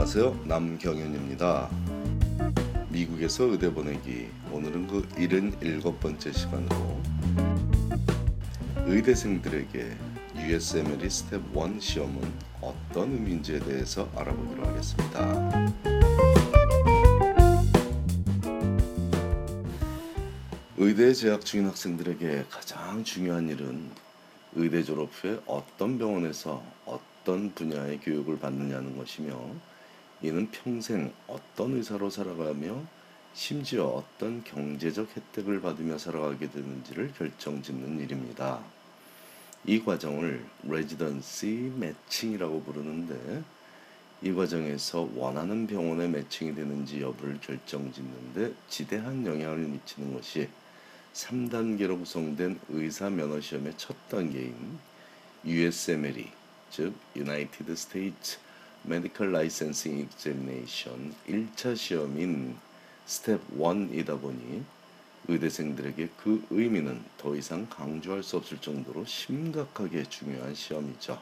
안녕하세요. 남경현입니다. 미국에서 의대 보내기 오늘은 그 77번째 시간으로 의대생들에게 USMLE 스텝 1 시험은 어떤 의미인지에 대해서 알아보기로 하겠습니다. 의대에 재학 중인 학생들에게 가장 중요한 일은 의대 졸업 후에 어떤 병원에서 어떤 분야의 교육을 받느냐는 것이며 이는 평생 어떤 의사로 살아가며 심지어 어떤 경제적 혜택을 받으며 살아가게 되는지를 결정짓는 일입니다. 이 과정을 레지던시 매칭이라고 부르는데 이 과정에서 원하는 병원에 매칭이 되는지 여부를 결정짓는데 지대한 영향을 미치는 것이 3단계로 구성된 의사 면허 시험의 첫 단계인 USMLE 즉 United States Medical Licensing Examination 1차 시험인 스텝 1이다 보니 의대생들에게 그 의미는 더 이상 강조할 수 없을 정도로 심각하게 중요한 시험이죠.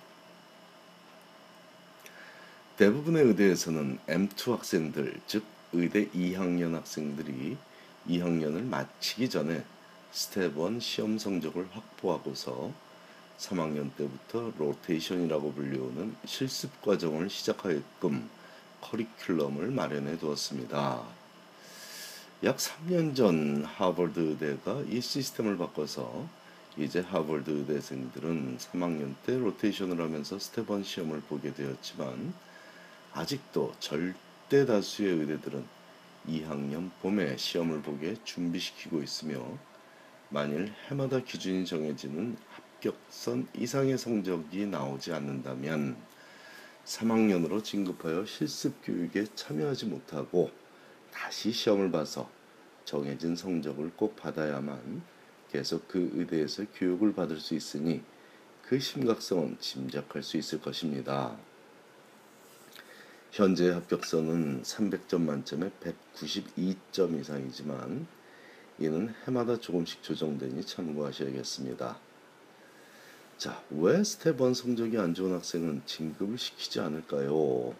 대부분의 의대에서는 M2 학생들, 즉 의대 2학년 학생들이 2학년을 마치기 전에 스텝 1 시험 성적을 확보하고서 3학년 때부터 로테이션이라고 불리우는 실습 과정을 시작하게끔 커리큘럼을 마련해 두었습니다. 약 3년 전 하버드 의대가 이 시스템을 바꿔서 이제 하버드 의대생들은 3학년 때 로테이션을 하면서 1 시험을 보게 되었지만 아직도 절대 다수의 의대들은 2학년 봄에 시험을 보게 준비시키고 있으며 만일 해마다 기준이 정해지는 합격선 이상의 성적이 나오지 않는다면 3학년으로 진급하여 실습 교육에 참여하지 못하고 다시 시험을 봐서 정해진 성적을 꼭 받아야만 계속 그 의대에서 교육을 받을 수 있으니 그 심각성은 짐작할 수 있을 것입니다. 현재 합격선은 300점 만점에 192점 이상이지만 이는 해마다 조금씩 조정되니 참고하셔야겠습니다. 자, 왜1 성적이 안 좋은 학생은 진급을 시키지 않을까요?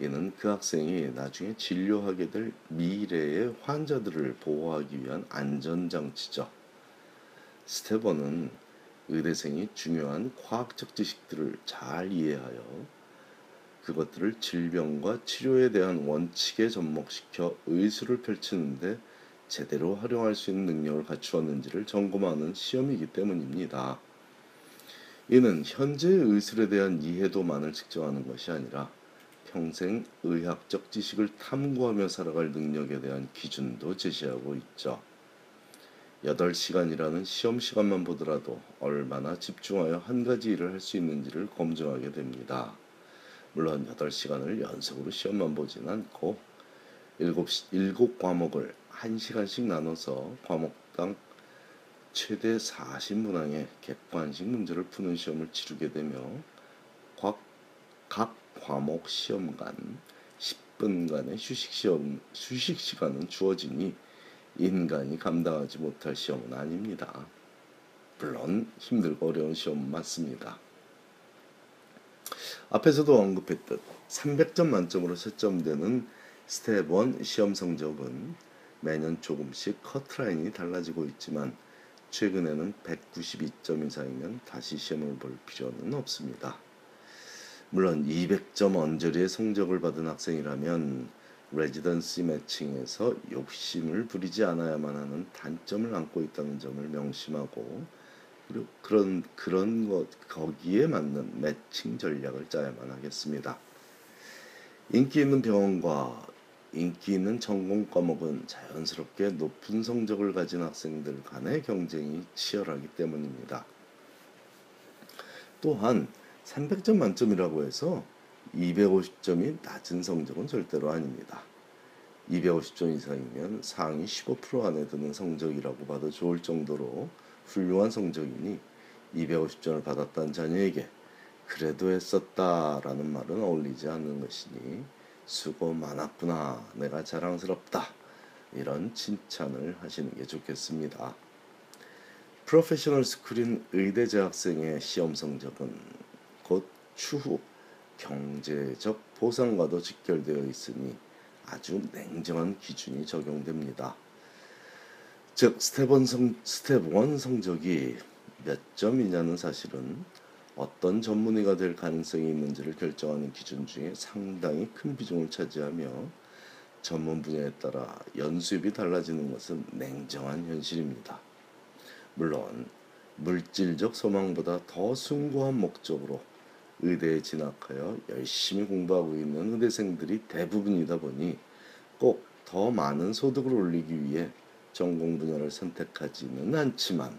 이는 그 학생이 나중에 진료하게 될 미래의 환자들을 보호하기 위한 안전장치죠. 스텝 1은 의대생이 중요한 과학적 지식들을 잘 이해하여 그것들을 질병과 치료에 대한 원칙에 접목시켜 의술을 펼치는데 제대로 활용할 수 있는 능력을 갖추었는지를 점검하는 시험이기 때문입니다. 이는 현재 의술에 대한 이해도만을 측정하는 것이 아니라 평생 의학적 지식을 탐구하며 살아갈 능력에 대한 기준도 제시하고 있죠. 8시간이라는 시험 시간만 보더라도 얼마나 집중하여 한 가지 일을 할 수 있는지를 검증하게 됩니다. 물론 8시간을 연속으로 시험만 보진 않고 7, 7과목을 1시간씩 나눠서 과목당 최대 40문항의 객관식 문제를 푸는 시험을 치르게 되며 각, 각 과목 시험간 10분간의 휴식 시험 휴식 시간은 주어지니 인간이 감당하지 못할 시험은 아닙니다. 물론 힘들고 어려운 시험 맞습니다. 앞에서도 언급했듯 300점 만점으로 채점되는 스텝 1 시험 성적은 매년 조금씩 커트라인이 달라지고 있지만 최근에는 192점 이상이면 다시 시험을 볼 필요는 없습니다. 물론 200점 언저리의 성적을 받은 학생이라면 residency matching에서 욕심을 부리지 않아야만 하는 단점을 안고 있다는 점을 명심하고 그런 그런 것 거기에 맞는 매칭 전략을 짜야만 하겠습니다. 인기 있는 병원과 인기 있는 전공 과목은 자연스럽게 높은 성적을 가진 학생들 간의 경쟁이 치열하기 때문입니다. 또한 300점 만점이라고 해서 250점이 낮은 성적은 절대로 아닙니다. 250점 이상이면 상위 15% 안에 드는 성적이라고 봐도 좋을 정도로 훌륭한 성적이니 250점을 받았다는 자녀에게 그래도 했었다라는 말은 어울리지 않는 것이니 수고 많았구나 내가 자랑스럽다 이런 칭찬을 하시는 게 좋겠습니다. 프로페셔널 스쿨인 의대 재학생의 시험 성적은 곧 추후 경제적 보상과도 직결되어 있으니 아주 냉정한 기준이 적용됩니다. 즉 스텝 1 성, 스텝 1 성적이 몇 점이냐는 사실은 어떤 전문의가 될 가능성이 있는지를 결정하는 기준 중에 상당히 큰 비중을 차지하며 전문 분야에 따라 연수입이 달라지는 것은 냉정한 현실입니다. 물론 물질적 소망보다 더 숭고한 목적으로 의대에 진학하여 열심히 공부하고 있는 의대생들이 대부분이다 보니 꼭 더 많은 소득을 올리기 위해 전공 분야를 선택하지는 않지만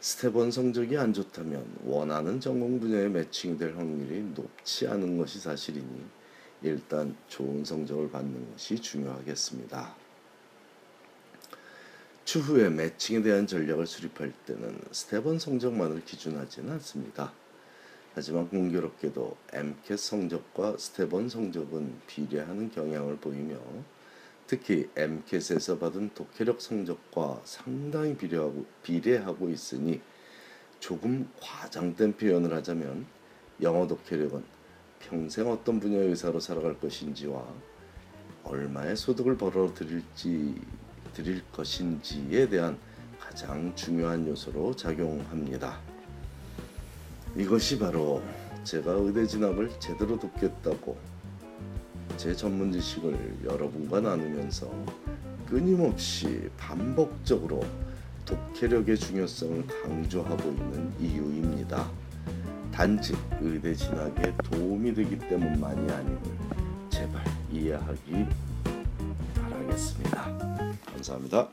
1 성적이 안 좋다면 원하는 전공 분야에 매칭이 될 확률이 높지 않은 것이 사실이니 일단 좋은 성적을 받는 것이 중요하겠습니다. 추후에 매칭에 대한 전략을 수립할 때는 1 성적만을 기준하지는 않습니다. 하지만 공교롭게도 MCAT 성적과 1 성적은 비례하는 경향을 보이며 특히 MCAT에서 받은 독해력 성적과 상당히 비례하고, 비례하고 있으니 조금 과장된 표현을 하자면 영어 독해력은 평생 어떤 분야의 의사로 살아갈 것인지와 얼마의 소득을 벌어들일지 드릴 것인지에 대한 가장 중요한 요소로 작용합니다. 이것이 바로 제가 의대 진학을 제대로 돕겠다고 제 전문 지식을 여러분과 나누면서 끊임없이 반복적으로 독해력의 중요성을 강조하고 있는 이유입니다. 단지 의대 진학에 도움이 되기 때문만이 아님을 제발 이해하기 바라겠습니다. 감사합니다.